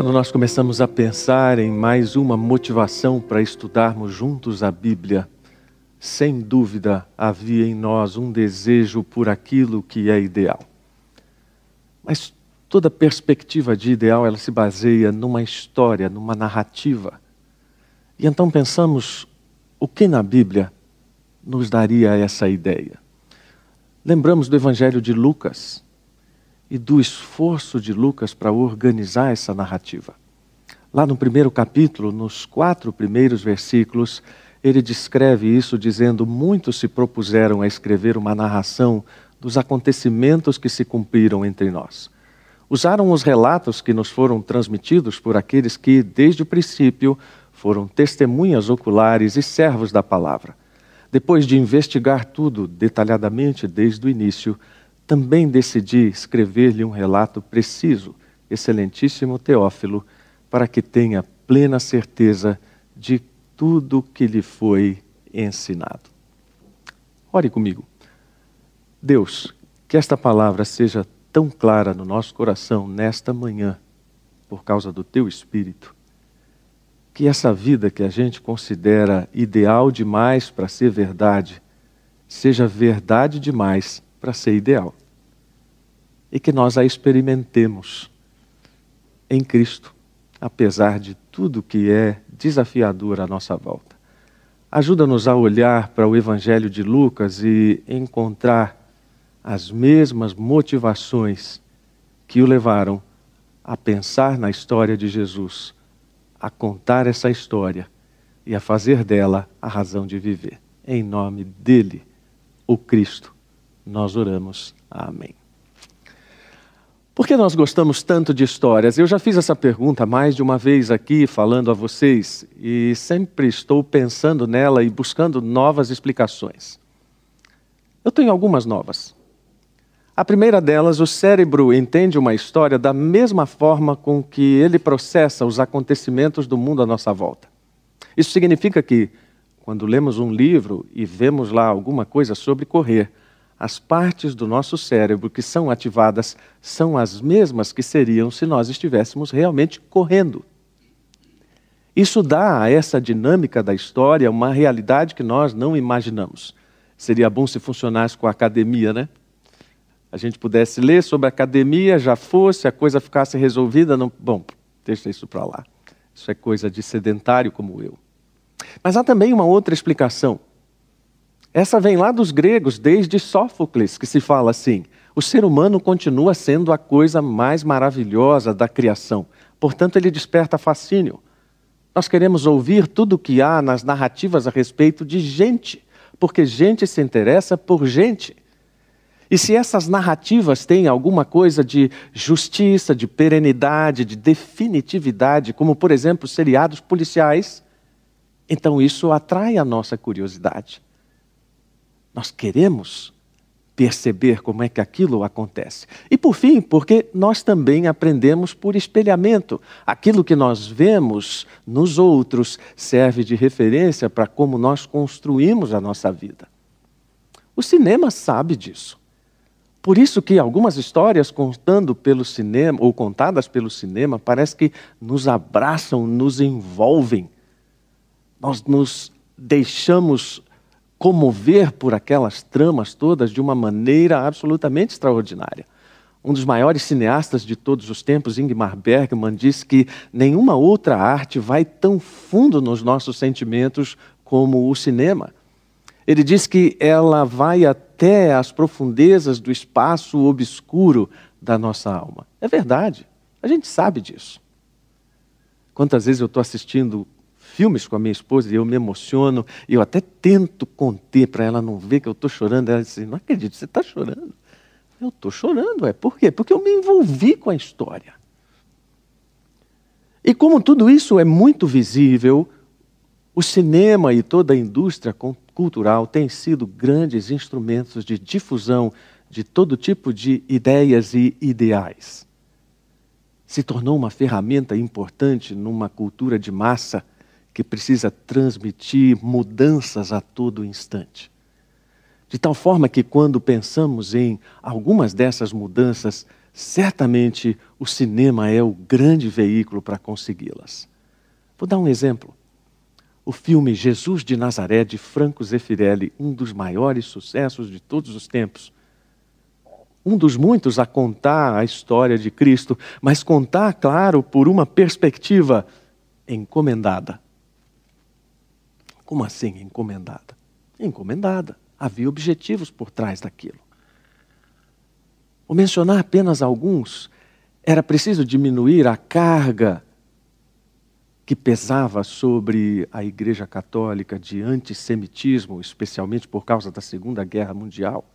Quando nós começamos a pensar em mais uma motivação para estudarmos juntos a Bíblia, sem dúvida havia em nós um desejo por aquilo que é ideal. Mas toda perspectiva de ideal ela se baseia numa história, numa narrativa. E então pensamos o que na Bíblia nos daria essa ideia. Lembramos do Evangelho de Lucas, e do esforço de Lucas para organizar essa narrativa. Lá no primeiro capítulo, nos quatro primeiros versículos, ele descreve isso dizendo: Muitos se propuseram a escrever uma narração dos acontecimentos que se cumpriram entre nós. Usaram os relatos que nos foram transmitidos por aqueles que, desde o princípio, foram testemunhas oculares e servos da palavra. Depois de investigar tudo detalhadamente desde o início, também decidi escrever-lhe um relato preciso, excelentíssimo Teófilo, para que tenha plena certeza de tudo que lhe foi ensinado. Ore comigo. Deus, que esta palavra seja tão clara no nosso coração nesta manhã, por causa do teu Espírito, que essa vida que a gente considera ideal demais para ser verdade, seja verdade demais para ser ideal e que nós a experimentemos em Cristo, apesar de tudo que é desafiador à nossa volta. Ajuda-nos a olhar para o Evangelho de Lucas e encontrar as mesmas motivações que o levaram a pensar na história de Jesus, a contar essa história e a fazer dela a razão de viver. Em nome dele, o Cristo, nós oramos. Amém. Por que nós gostamos tanto de histórias? Eu já fiz essa pergunta mais de uma vez aqui, falando a vocês, e sempre estou pensando nela e buscando novas explicações. Eu tenho algumas novas. A primeira delas, o cérebro entende uma história da mesma forma com que ele processa os acontecimentos do mundo à nossa volta. Isso significa que, quando lemos um livro e vemos lá alguma coisa sobre correr, as partes do nosso cérebro que são ativadas são as mesmas que seriam se nós estivéssemos realmente correndo. Isso dá a essa dinâmica da história uma realidade que nós não imaginamos. Seria bom se funcionasse com a academia, né? A gente pudesse ler sobre a academia, já fosse, a coisa ficasse resolvida. Não... Bom, deixa isso para lá. Isso é coisa de sedentário como eu. Mas há também uma outra explicação. Essa vem lá dos gregos, desde Sófocles, que se fala assim: o ser humano continua sendo a coisa mais maravilhosa da criação, portanto, ele desperta fascínio. Nós queremos ouvir tudo o que há nas narrativas a respeito de gente, porque gente se interessa por gente. E se essas narrativas têm alguma coisa de justiça, de perenidade, de definitividade, como por exemplo seriados policiais, então isso atrai a nossa curiosidade. Nós queremos perceber como é que aquilo acontece. E por fim, porque nós também aprendemos por espelhamento. Aquilo que nós vemos nos outros serve de referência para como nós construímos a nossa vida. O cinema sabe disso. Por isso que algumas histórias contando pelo cinema ou contadas pelo cinema parece que nos abraçam, nos envolvem. Nós nos deixamos comover por aquelas tramas todas de uma maneira absolutamente extraordinária. Um dos maiores cineastas de todos os tempos, Ingmar Bergman, diz que nenhuma outra arte vai tão fundo nos nossos sentimentos como o cinema. Ele diz que ela vai até as profundezas do espaço obscuro da nossa alma. É verdade, a gente sabe disso. Quantas vezes eu estou assistindo filmes com a minha esposa e eu me emociono, e eu até tento conter para ela não ver que eu estou chorando. Ela diz assim, não acredito, você está chorando. Eu estou chorando, é. Por quê? Porque eu me envolvi com a história. E como tudo isso é muito visível, o cinema e toda a indústria cultural têm sido grandes instrumentos de difusão de todo tipo de ideias e ideais. Se tornou uma ferramenta importante numa cultura de massa que precisa transmitir mudanças a todo instante. De tal forma que, quando pensamos em algumas dessas mudanças, certamente o cinema é o grande veículo para consegui-las. Vou dar um exemplo. O filme Jesus de Nazaré, de Franco Zeffirelli, um dos maiores sucessos de todos os tempos. Um dos muitos a contar a história de Cristo, mas contar, claro, por uma perspectiva encomendada. Como assim encomendada? Encomendada. Havia objetivos por trás daquilo. Vou mencionar apenas alguns. Era preciso diminuir a carga que pesava sobre a Igreja Católica de antissemitismo, especialmente por causa da Segunda Guerra Mundial.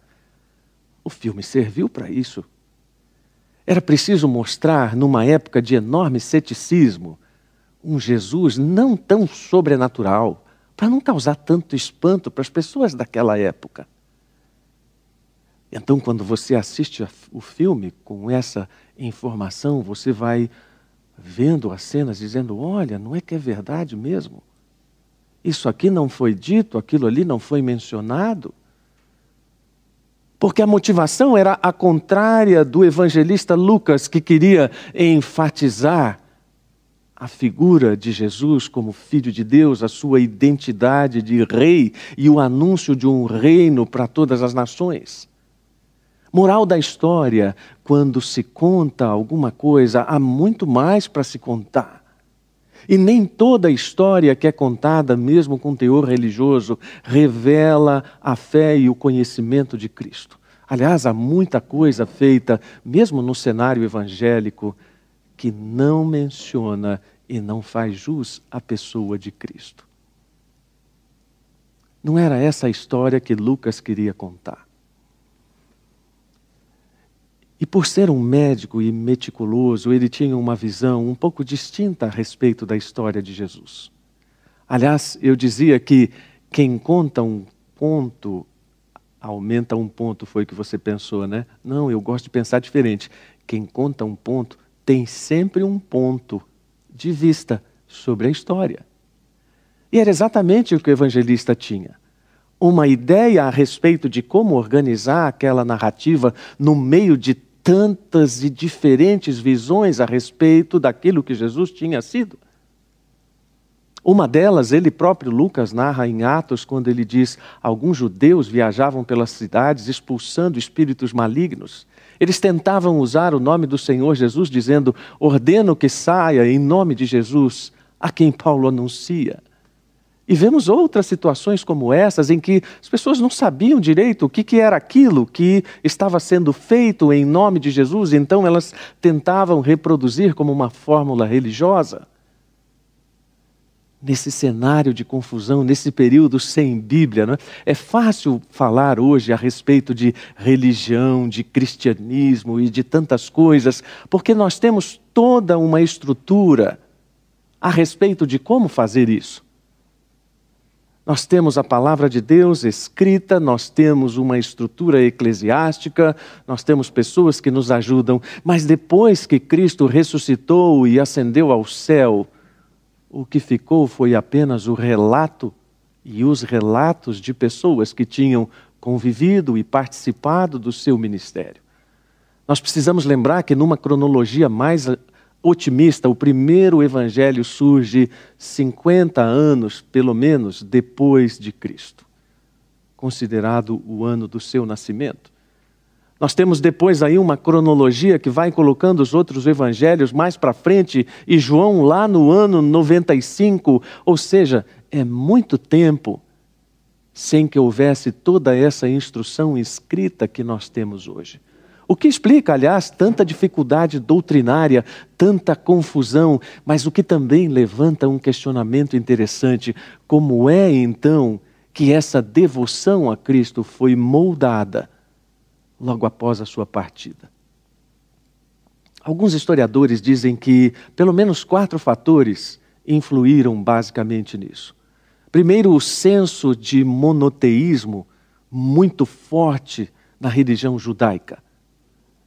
O filme serviu para isso. Era preciso mostrar, numa época de enorme ceticismo, um Jesus não tão sobrenatural, para não causar tanto espanto para as pessoas daquela época. Então, quando você assiste o filme com essa informação, você vai vendo as cenas dizendo: olha, não é que é verdade mesmo? Isso aqui não foi dito, aquilo ali não foi mencionado. Porque a motivação era a contrária do evangelista Lucas, que queria enfatizar a figura de Jesus como Filho de Deus, a sua identidade de rei e o anúncio de um reino para todas as nações. Moral da história: quando se conta alguma coisa, há muito mais para se contar. E nem toda história que é contada, mesmo com teor religioso, revela a fé e o conhecimento de Cristo. Aliás, há muita coisa feita, mesmo no cenário evangélico, que não menciona e não faz jus à pessoa de Cristo. Não era essa a história que Lucas queria contar. E por ser um médico e meticuloso, ele tinha uma visão um pouco distinta a respeito da história de Jesus. Aliás, eu dizia que quem conta um ponto aumenta um ponto, foi o que você pensou, né? Não, eu gosto de pensar diferente. Quem conta um ponto tem sempre um ponto de vista sobre a história. E era exatamente o que o evangelista tinha. Uma ideia a respeito de como organizar aquela narrativa no meio de tantas e diferentes visões a respeito daquilo que Jesus tinha sido. Uma delas, ele próprio Lucas narra em Atos, quando ele diz: alguns judeus viajavam pelas cidades expulsando espíritos malignos. Eles tentavam usar o nome do Senhor Jesus, dizendo: ordeno que saia em nome de Jesus, a quem Paulo anuncia. E vemos outras situações como essas, em que as pessoas não sabiam direito o que, era aquilo que estava sendo feito em nome de Jesus, então elas tentavam reproduzir como uma fórmula religiosa nesse cenário de confusão, nesse período sem Bíblia. Né? É fácil falar hoje a respeito de religião, de cristianismo e de tantas coisas, porque nós temos toda uma estrutura a respeito de como fazer isso. Nós temos a palavra de Deus escrita, nós temos uma estrutura eclesiástica, nós temos pessoas que nos ajudam, mas depois que Cristo ressuscitou e ascendeu ao céu, o que ficou foi apenas o relato e os relatos de pessoas que tinham convivido e participado do seu ministério. Nós precisamos lembrar que, numa cronologia mais otimista, o primeiro evangelho surge 50 anos, pelo menos, depois de Cristo, considerado o ano do seu nascimento. Nós temos depois aí uma cronologia que vai colocando os outros evangelhos mais para frente e João lá no ano 95, ou seja, é muito tempo sem que houvesse toda essa instrução escrita que nós temos hoje. O que explica, aliás, tanta dificuldade doutrinária, tanta confusão, mas o que também levanta um questionamento interessante: como é então que essa devoção a Cristo foi moldada? Logo após a sua partida. Alguns historiadores dizem que pelo menos quatro fatores influíram basicamente nisso. Primeiro, o senso de monoteísmo muito forte na religião judaica,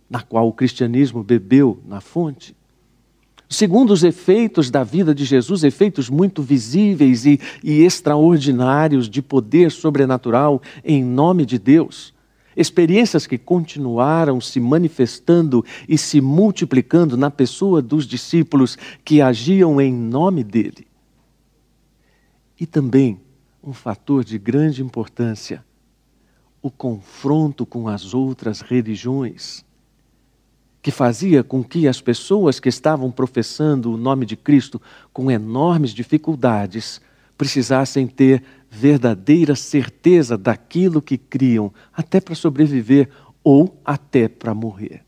na qual o cristianismo bebeu na fonte. Segundo, os efeitos da vida de Jesus, efeitos muito visíveis e, e extraordinários de poder sobrenatural em nome de Deus experiências que continuaram se manifestando e se multiplicando na pessoa dos discípulos que agiam em nome dele. E também um fator de grande importância, o confronto com as outras religiões, que fazia com que as pessoas que estavam professando o nome de Cristo com enormes dificuldades precisassem ter verdadeira certeza daquilo que criam, até para sobreviver ou até para morrer.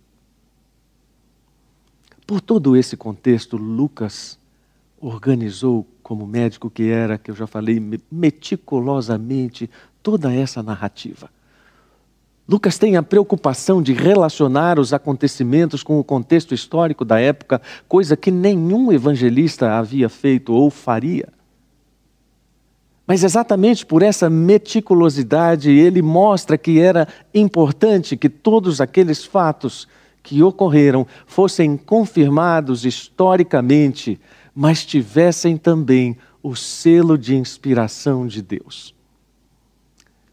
Por todo esse contexto, Lucas organizou, como médico que era, que eu já falei, meticulosamente toda essa narrativa. Lucas tem a preocupação de relacionar os acontecimentos com o contexto histórico da época, coisa que nenhum evangelista havia feito ou faria. Mas exatamente por essa meticulosidade, ele mostra que era importante que todos aqueles fatos que ocorreram fossem confirmados historicamente, mas tivessem também o selo de inspiração de Deus.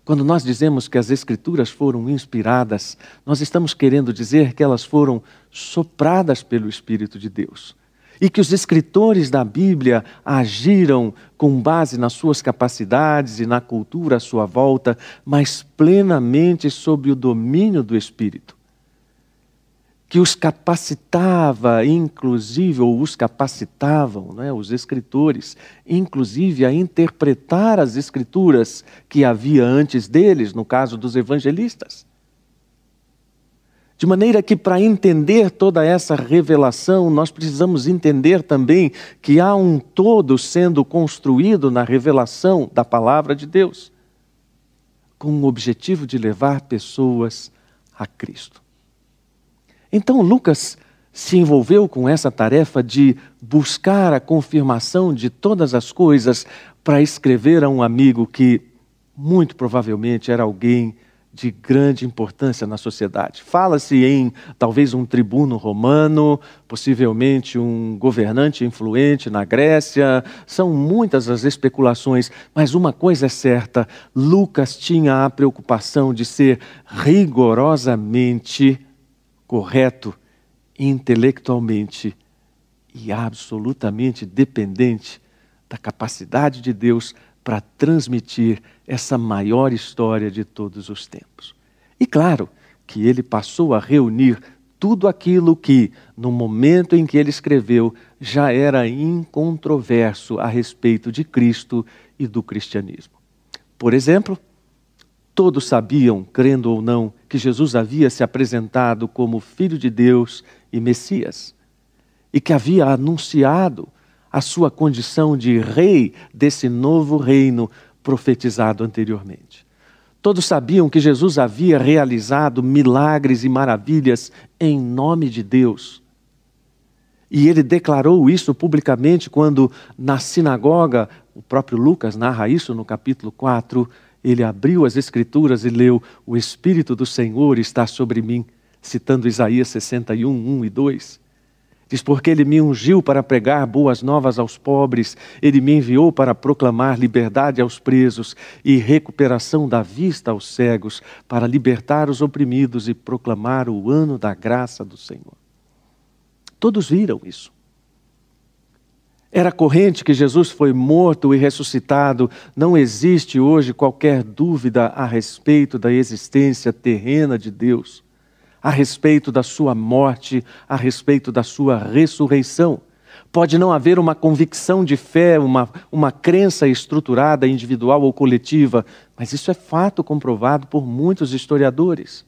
Quando nós dizemos que as Escrituras foram inspiradas, nós estamos querendo dizer que elas foram sopradas pelo Espírito de Deus e que os escritores da Bíblia agiram com base nas suas capacidades e na cultura à sua volta, mas plenamente sob o domínio do Espírito. Que os capacitava, inclusive, ou os capacitavam, né, os escritores, inclusive a interpretar as escrituras que havia antes deles, no caso dos evangelistas. De maneira que, para entender toda essa revelação, nós precisamos entender também que há um todo sendo construído na revelação da palavra de Deus, com o objetivo de levar pessoas a Cristo. Então, Lucas se envolveu com essa tarefa de buscar a confirmação de todas as coisas para escrever a um amigo que, muito provavelmente, era alguém de grande importância na sociedade. Fala-se em talvez um tribuno romano, possivelmente um governante influente na Grécia. São muitas as especulações, mas uma coisa é certa: Lucas tinha a preocupação de ser rigorosamente correto intelectualmente e absolutamente dependente da capacidade de Deus para transmitir essa maior história de todos os tempos. E claro que ele passou a reunir tudo aquilo que, no momento em que ele escreveu, já era incontroverso a respeito de Cristo e do cristianismo. Por exemplo, todos sabiam, crendo ou não, que Jesus havia se apresentado como Filho de Deus e Messias, e que havia anunciado a sua condição de rei desse novo reino profetizado anteriormente. Todos sabiam que Jesus havia realizado milagres e maravilhas em nome de Deus. E ele declarou isso publicamente quando, na sinagoga, o próprio Lucas narra isso no capítulo 4, ele abriu as Escrituras e leu: O Espírito do Senhor está sobre mim, citando Isaías 61, 1 e 2. Diz: Porque ele me ungiu para pregar boas novas aos pobres, ele me enviou para proclamar liberdade aos presos e recuperação da vista aos cegos, para libertar os oprimidos e proclamar o ano da graça do Senhor. Todos viram isso. Era corrente que Jesus foi morto e ressuscitado. Não existe hoje qualquer dúvida a respeito da existência terrena de Deus a respeito da sua morte, a respeito da sua ressurreição. Pode não haver uma convicção de fé, uma, uma crença estruturada, individual ou coletiva, mas isso é fato comprovado por muitos historiadores.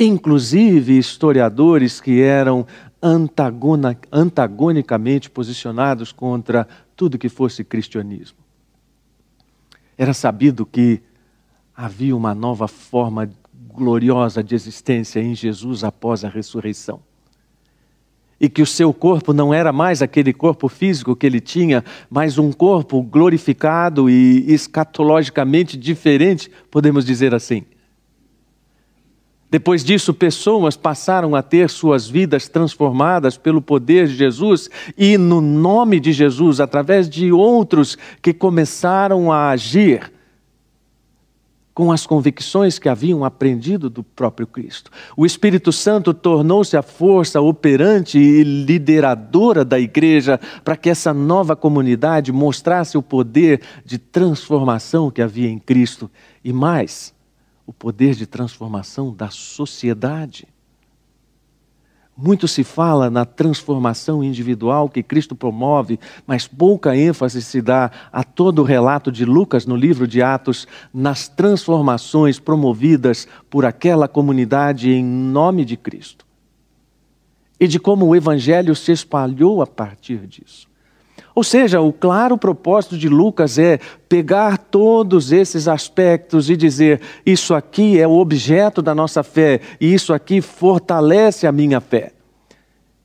Inclusive historiadores que eram antagona, antagonicamente posicionados contra tudo que fosse cristianismo. Era sabido que havia uma nova forma gloriosa de existência em Jesus após a ressurreição. E que o seu corpo não era mais aquele corpo físico que ele tinha, mas um corpo glorificado e escatologicamente diferente, podemos dizer assim. Depois disso, pessoas passaram a ter suas vidas transformadas pelo poder de Jesus e no nome de Jesus, através de outros que começaram a agir com as convicções que haviam aprendido do próprio Cristo. O Espírito Santo tornou-se a força operante e lideradora da igreja para que essa nova comunidade mostrasse o poder de transformação que havia em Cristo e mais, o poder de transformação da sociedade. Muito se fala na transformação individual que Cristo promove, mas pouca ênfase se dá a todo o relato de Lucas no livro de Atos nas transformações promovidas por aquela comunidade em nome de Cristo. E de como o evangelho se espalhou a partir disso. Ou seja, o claro propósito de Lucas é pegar todos esses aspectos e dizer: isso aqui é o objeto da nossa fé e isso aqui fortalece a minha fé.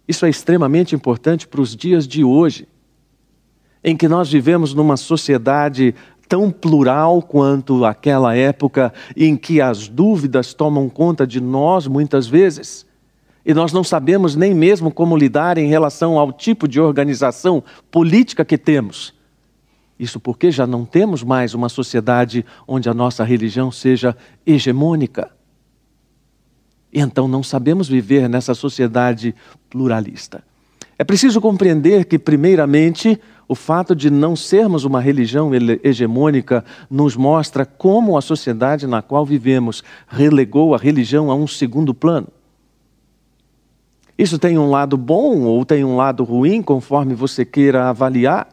Isso é extremamente importante para os dias de hoje, em que nós vivemos numa sociedade tão plural quanto aquela época em que as dúvidas tomam conta de nós muitas vezes e nós não sabemos nem mesmo como lidar em relação ao tipo de organização política que temos. Isso porque já não temos mais uma sociedade onde a nossa religião seja hegemônica. Então não sabemos viver nessa sociedade pluralista. É preciso compreender que, primeiramente, o fato de não sermos uma religião hegemônica nos mostra como a sociedade na qual vivemos relegou a religião a um segundo plano. Isso tem um lado bom ou tem um lado ruim, conforme você queira avaliar,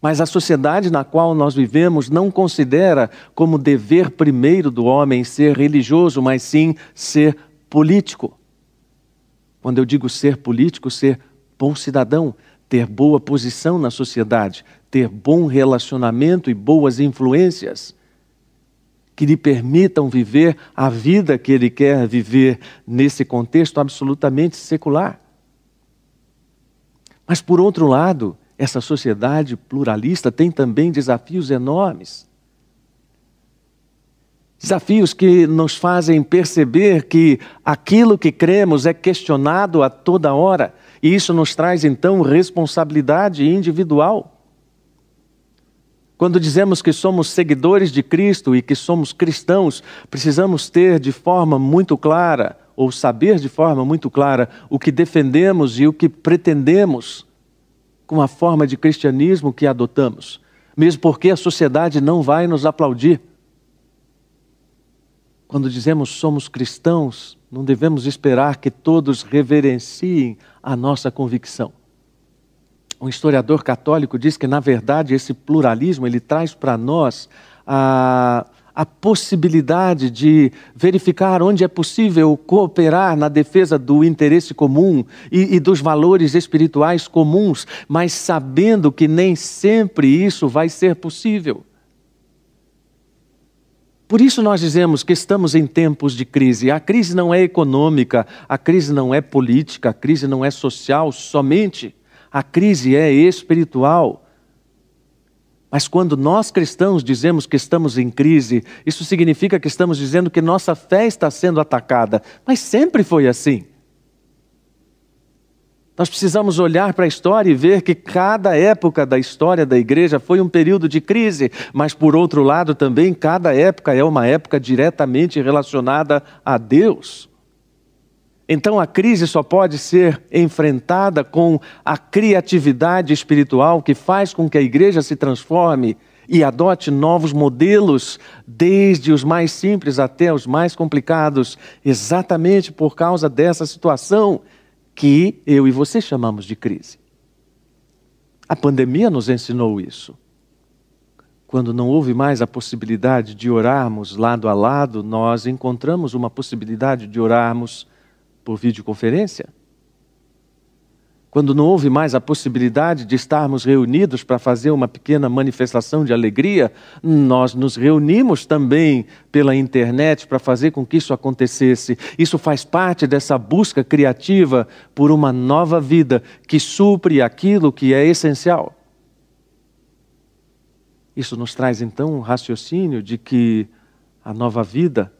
mas a sociedade na qual nós vivemos não considera como dever primeiro do homem ser religioso, mas sim ser político. Quando eu digo ser político, ser bom cidadão, ter boa posição na sociedade, ter bom relacionamento e boas influências que lhe permitam viver a vida que ele quer viver nesse contexto absolutamente secular. Mas, por outro lado, essa sociedade pluralista tem também desafios enormes. Desafios que nos fazem perceber que aquilo que cremos é questionado a toda hora, e isso nos traz então responsabilidade individual. Quando dizemos que somos seguidores de Cristo e que somos cristãos, precisamos ter de forma muito clara, ou saber de forma muito clara, o que defendemos e o que pretendemos com a forma de cristianismo que adotamos, mesmo porque a sociedade não vai nos aplaudir. Quando dizemos somos cristãos, não devemos esperar que todos reverenciem a nossa convicção um historiador católico diz que, na verdade, esse pluralismo ele traz para nós a, a possibilidade de verificar onde é possível cooperar na defesa do interesse comum e, e dos valores espirituais comuns, mas sabendo que nem sempre isso vai ser possível. Por isso nós dizemos que estamos em tempos de crise. A crise não é econômica, a crise não é política, a crise não é social somente. A crise é espiritual. Mas quando nós cristãos dizemos que estamos em crise, isso significa que estamos dizendo que nossa fé está sendo atacada. Mas sempre foi assim. Nós precisamos olhar para a história e ver que cada época da história da igreja foi um período de crise, mas por outro lado também cada época é uma época diretamente relacionada a Deus. Então a crise só pode ser enfrentada com a criatividade espiritual que faz com que a igreja se transforme e adote novos modelos, desde os mais simples até os mais complicados, exatamente por causa dessa situação que eu e você chamamos de crise. A pandemia nos ensinou isso. Quando não houve mais a possibilidade de orarmos lado a lado, nós encontramos uma possibilidade de orarmos por videoconferência? Quando não houve mais a possibilidade de estarmos reunidos para fazer uma pequena manifestação de alegria, nós nos reunimos também pela internet para fazer com que isso acontecesse. Isso faz parte dessa busca criativa por uma nova vida que supre aquilo que é essencial. Isso nos traz então um raciocínio de que a nova vida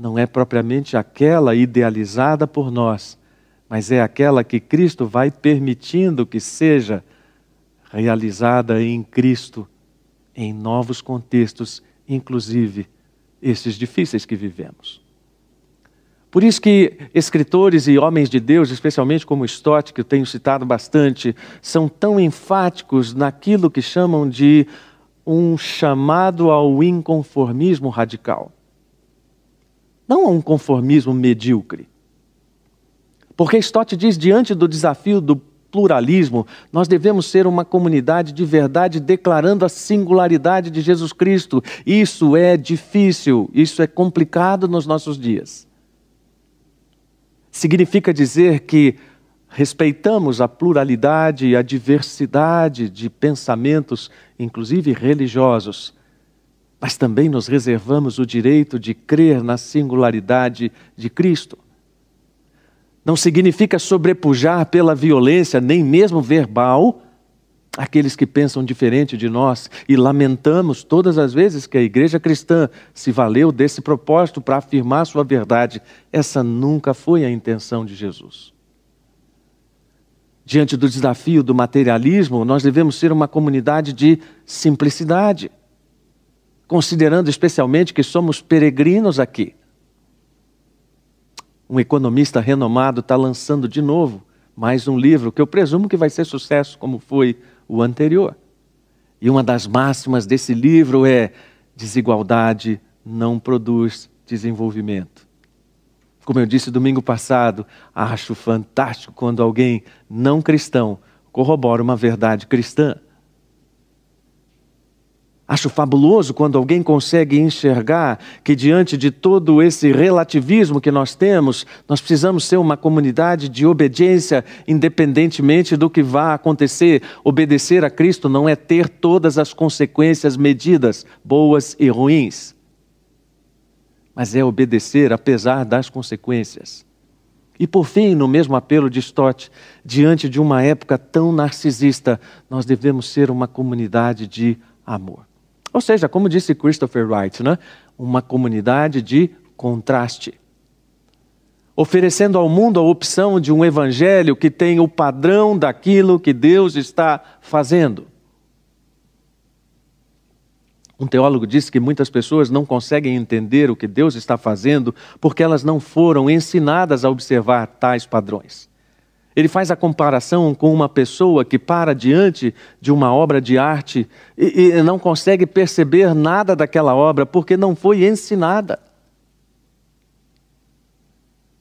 não é propriamente aquela idealizada por nós, mas é aquela que Cristo vai permitindo que seja realizada em Cristo, em novos contextos, inclusive esses difíceis que vivemos. Por isso que escritores e homens de Deus, especialmente como Stott, que eu tenho citado bastante, são tão enfáticos naquilo que chamam de um chamado ao inconformismo radical. Não a um conformismo medíocre. Porque Stott diz, diante do desafio do pluralismo, nós devemos ser uma comunidade de verdade declarando a singularidade de Jesus Cristo. Isso é difícil, isso é complicado nos nossos dias significa dizer que respeitamos a pluralidade e a diversidade de pensamentos, inclusive religiosos, mas também nos reservamos o direito de crer na singularidade de Cristo. Não significa sobrepujar pela violência, nem mesmo verbal, aqueles que pensam diferente de nós e lamentamos todas as vezes que a igreja cristã se valeu desse propósito para afirmar sua verdade. Essa nunca foi a intenção de Jesus. Diante do desafio do materialismo, nós devemos ser uma comunidade de simplicidade, considerando especialmente que somos peregrinos aqui. Um economista renomado está lançando de novo mais um livro que eu presumo que vai ser sucesso, como foi o anterior. E uma das máximas desse livro é: desigualdade não produz desenvolvimento. Como eu disse domingo passado, acho fantástico quando alguém não cristão corrobora uma verdade cristã. Acho fabuloso quando alguém consegue enxergar que, diante de todo esse relativismo que nós temos, nós precisamos ser uma comunidade de obediência, independentemente do que vá acontecer. Obedecer a Cristo não é ter todas as consequências medidas, boas e ruins, mas é obedecer apesar das consequências. E por fim, no mesmo apelo de Stott, diante de uma época tão narcisista, nós devemos ser uma comunidade de amor. Ou seja, como disse Christopher Wright, né? uma comunidade de contraste. Oferecendo ao mundo a opção de um evangelho que tem o padrão daquilo que Deus está fazendo. Um teólogo disse que muitas pessoas não conseguem entender o que Deus está fazendo porque elas não foram ensinadas a observar tais padrões. Ele faz a comparação com uma pessoa que para diante de uma obra de arte e, e não consegue perceber nada daquela obra porque não foi ensinada.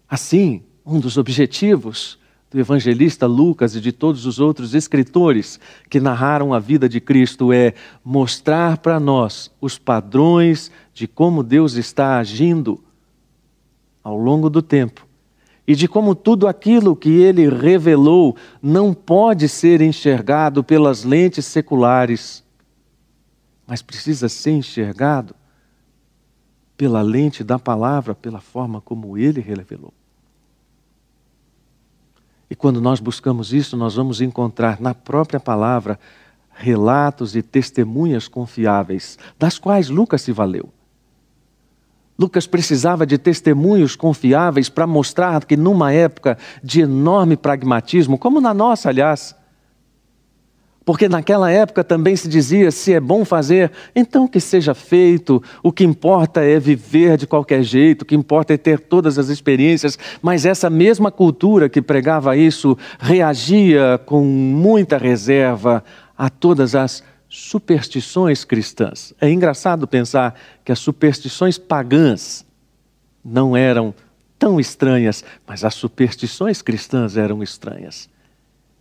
Assim, um dos objetivos do evangelista Lucas e de todos os outros escritores que narraram a vida de Cristo é mostrar para nós os padrões de como Deus está agindo ao longo do tempo e de como tudo aquilo que ele revelou não pode ser enxergado pelas lentes seculares, mas precisa ser enxergado pela lente da palavra, pela forma como ele revelou. E quando nós buscamos isso, nós vamos encontrar na própria palavra relatos e testemunhas confiáveis, das quais Lucas se valeu. Lucas precisava de testemunhos confiáveis para mostrar que, numa época de enorme pragmatismo, como na nossa, aliás, porque naquela época também se dizia: se é bom fazer, então que seja feito, o que importa é viver de qualquer jeito, o que importa é ter todas as experiências. Mas essa mesma cultura que pregava isso reagia com muita reserva a todas as superstições cristãs. É engraçado pensar que as superstições pagãs não eram tão estranhas, mas as superstições cristãs eram estranhas.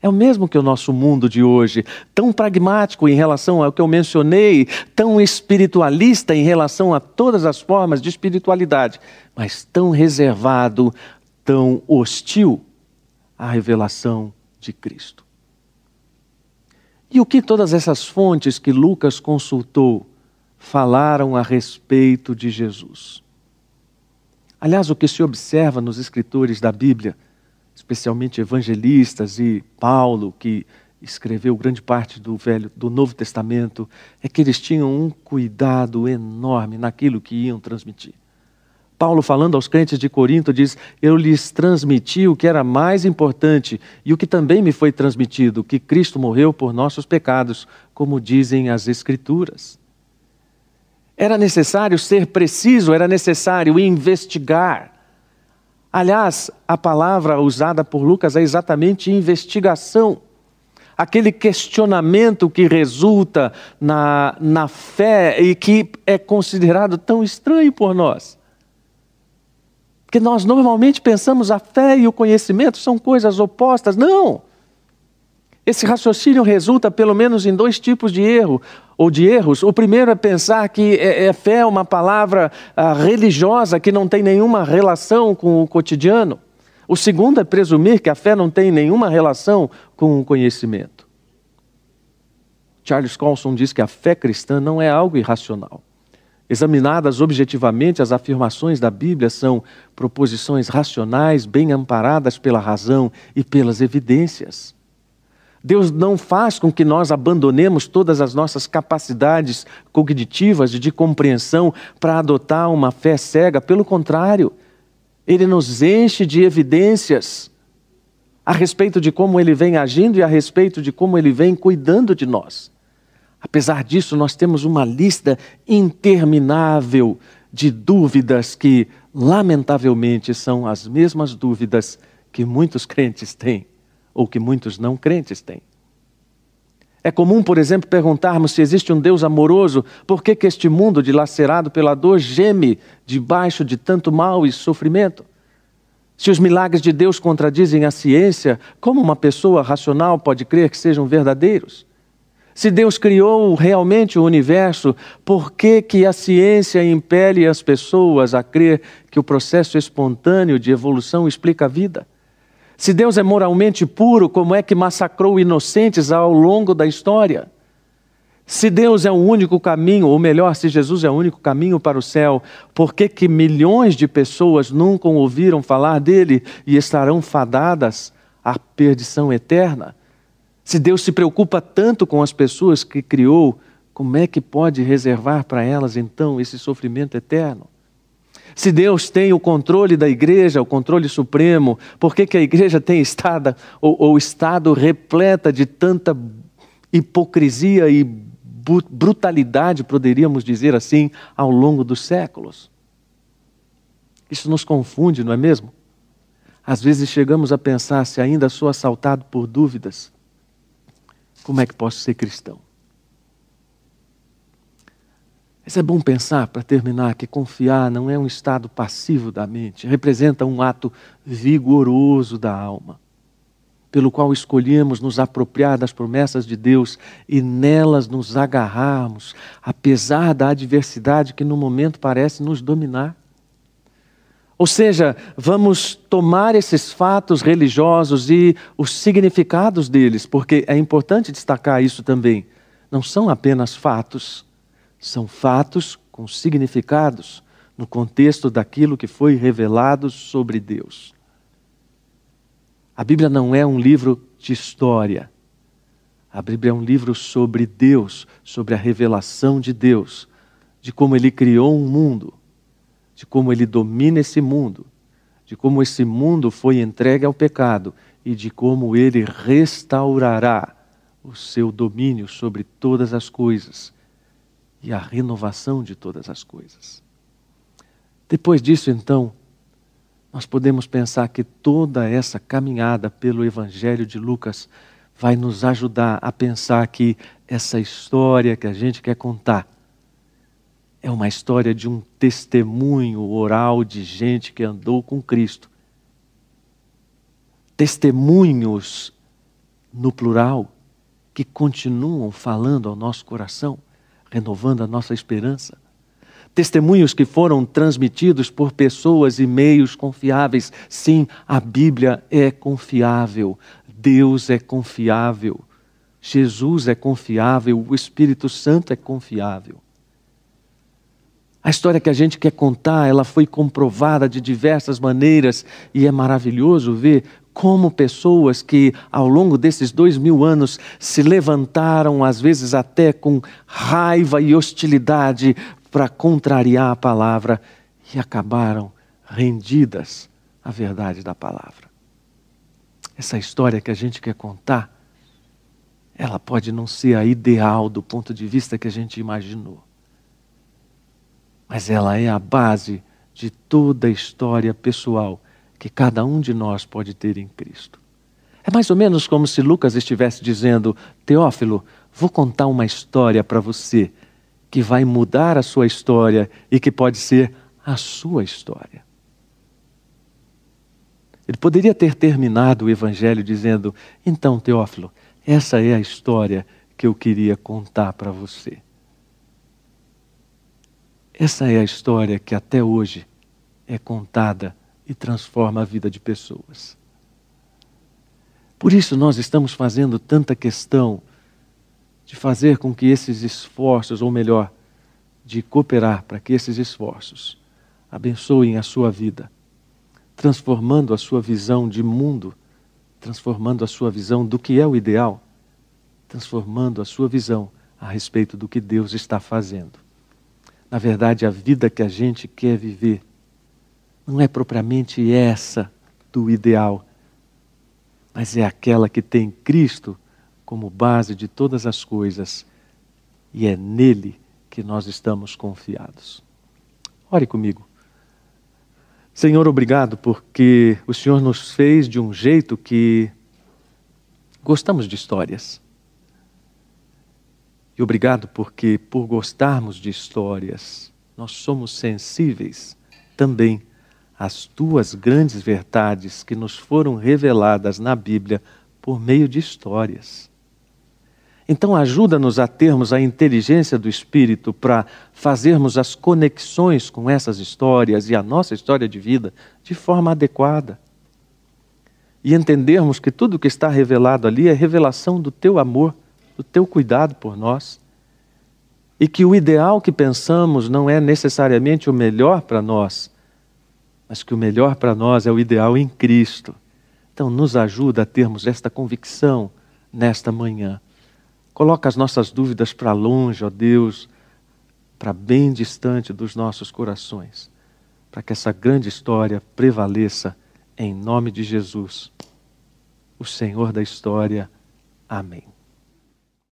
É o mesmo que o nosso mundo de hoje, tão pragmático em relação ao que eu mencionei, tão espiritualista em relação a todas as formas de espiritualidade, mas tão reservado, tão hostil à revelação de Cristo. E o que todas essas fontes que Lucas consultou falaram a respeito de Jesus? Aliás, o que se observa nos escritores da Bíblia, especialmente evangelistas e Paulo, que escreveu grande parte do Velho, do Novo Testamento, é que eles tinham um cuidado enorme naquilo que iam transmitir. Paulo, falando aos crentes de Corinto, diz: Eu lhes transmiti o que era mais importante e o que também me foi transmitido, que Cristo morreu por nossos pecados, como dizem as Escrituras. Era necessário ser preciso, era necessário investigar. Aliás, a palavra usada por Lucas é exatamente investigação. Aquele questionamento que resulta na, na fé e que é considerado tão estranho por nós. Porque nós normalmente pensamos a fé e o conhecimento são coisas opostas. Não! Esse raciocínio resulta pelo menos em dois tipos de erro ou de erros. O primeiro é pensar que é, é fé é uma palavra ah, religiosa que não tem nenhuma relação com o cotidiano. O segundo é presumir que a fé não tem nenhuma relação com o conhecimento. Charles Colson diz que a fé cristã não é algo irracional. Examinadas objetivamente, as afirmações da Bíblia são proposições racionais, bem amparadas pela razão e pelas evidências. Deus não faz com que nós abandonemos todas as nossas capacidades cognitivas de compreensão para adotar uma fé cega. Pelo contrário, Ele nos enche de evidências a respeito de como Ele vem agindo e a respeito de como Ele vem cuidando de nós. Apesar disso, nós temos uma lista interminável de dúvidas que, lamentavelmente, são as mesmas dúvidas que muitos crentes têm ou que muitos não crentes têm. É comum, por exemplo, perguntarmos se existe um Deus amoroso, por que, que este mundo dilacerado pela dor geme debaixo de tanto mal e sofrimento? Se os milagres de Deus contradizem a ciência, como uma pessoa racional pode crer que sejam verdadeiros? Se Deus criou realmente o universo, por que, que a ciência impele as pessoas a crer que o processo espontâneo de evolução explica a vida? Se Deus é moralmente puro, como é que massacrou inocentes ao longo da história? Se Deus é o único caminho, ou melhor, se Jesus é o único caminho para o céu, por que, que milhões de pessoas nunca ouviram falar dele e estarão fadadas à perdição eterna? Se Deus se preocupa tanto com as pessoas que criou, como é que pode reservar para elas então esse sofrimento eterno? Se Deus tem o controle da igreja, o controle supremo, por que, que a igreja tem estado ou, ou estado repleta de tanta hipocrisia e brutalidade, poderíamos dizer assim, ao longo dos séculos? Isso nos confunde, não é mesmo? Às vezes chegamos a pensar se ainda sou assaltado por dúvidas. Como é que posso ser cristão? Mas é bom pensar, para terminar, que confiar não é um estado passivo da mente, representa um ato vigoroso da alma, pelo qual escolhemos nos apropriar das promessas de Deus e nelas nos agarrarmos, apesar da adversidade que no momento parece nos dominar. Ou seja, vamos tomar esses fatos religiosos e os significados deles, porque é importante destacar isso também. Não são apenas fatos são fatos com significados no contexto daquilo que foi revelado sobre Deus. A Bíblia não é um livro de história. A Bíblia é um livro sobre Deus, sobre a revelação de Deus, de como Ele criou um mundo, de como Ele domina esse mundo, de como esse mundo foi entregue ao pecado e de como Ele restaurará o seu domínio sobre todas as coisas e a renovação de todas as coisas. Depois disso, então, nós podemos pensar que toda essa caminhada pelo Evangelho de Lucas vai nos ajudar a pensar que essa história que a gente quer contar é uma história de um testemunho oral de gente que andou com Cristo. Testemunhos, no plural, que continuam falando ao nosso coração renovando a nossa esperança. Testemunhos que foram transmitidos por pessoas e meios confiáveis. Sim, a Bíblia é confiável, Deus é confiável, Jesus é confiável, o Espírito Santo é confiável. A história que a gente quer contar, ela foi comprovada de diversas maneiras e é maravilhoso ver como pessoas que ao longo desses dois mil anos se levantaram, às vezes até com raiva e hostilidade, para contrariar a palavra e acabaram rendidas à verdade da palavra. Essa história que a gente quer contar, ela pode não ser a ideal do ponto de vista que a gente imaginou. Mas ela é a base de toda a história pessoal que cada um de nós pode ter em Cristo. É mais ou menos como se Lucas estivesse dizendo: Teófilo, vou contar uma história para você que vai mudar a sua história e que pode ser a sua história. Ele poderia ter terminado o evangelho dizendo: Então, Teófilo, essa é a história que eu queria contar para você. Essa é a história que até hoje é contada e transforma a vida de pessoas. Por isso nós estamos fazendo tanta questão de fazer com que esses esforços, ou melhor, de cooperar para que esses esforços abençoem a sua vida, transformando a sua visão de mundo, transformando a sua visão do que é o ideal, transformando a sua visão a respeito do que Deus está fazendo. Na verdade, a vida que a gente quer viver não é propriamente essa do ideal, mas é aquela que tem Cristo como base de todas as coisas e é nele que nós estamos confiados. Ore comigo. Senhor, obrigado porque o Senhor nos fez de um jeito que gostamos de histórias. E obrigado porque, por gostarmos de histórias, nós somos sensíveis também as tuas grandes verdades que nos foram reveladas na Bíblia por meio de histórias. Então, ajuda-nos a termos a inteligência do Espírito para fazermos as conexões com essas histórias e a nossa história de vida de forma adequada. E entendermos que tudo que está revelado ali é revelação do teu amor, do teu cuidado por nós. E que o ideal que pensamos não é necessariamente o melhor para nós, mas que o melhor para nós é o ideal em Cristo. Então, nos ajuda a termos esta convicção nesta manhã. Coloca as nossas dúvidas para longe, ó Deus, para bem distante dos nossos corações, para que essa grande história prevaleça em nome de Jesus, o Senhor da história. Amém.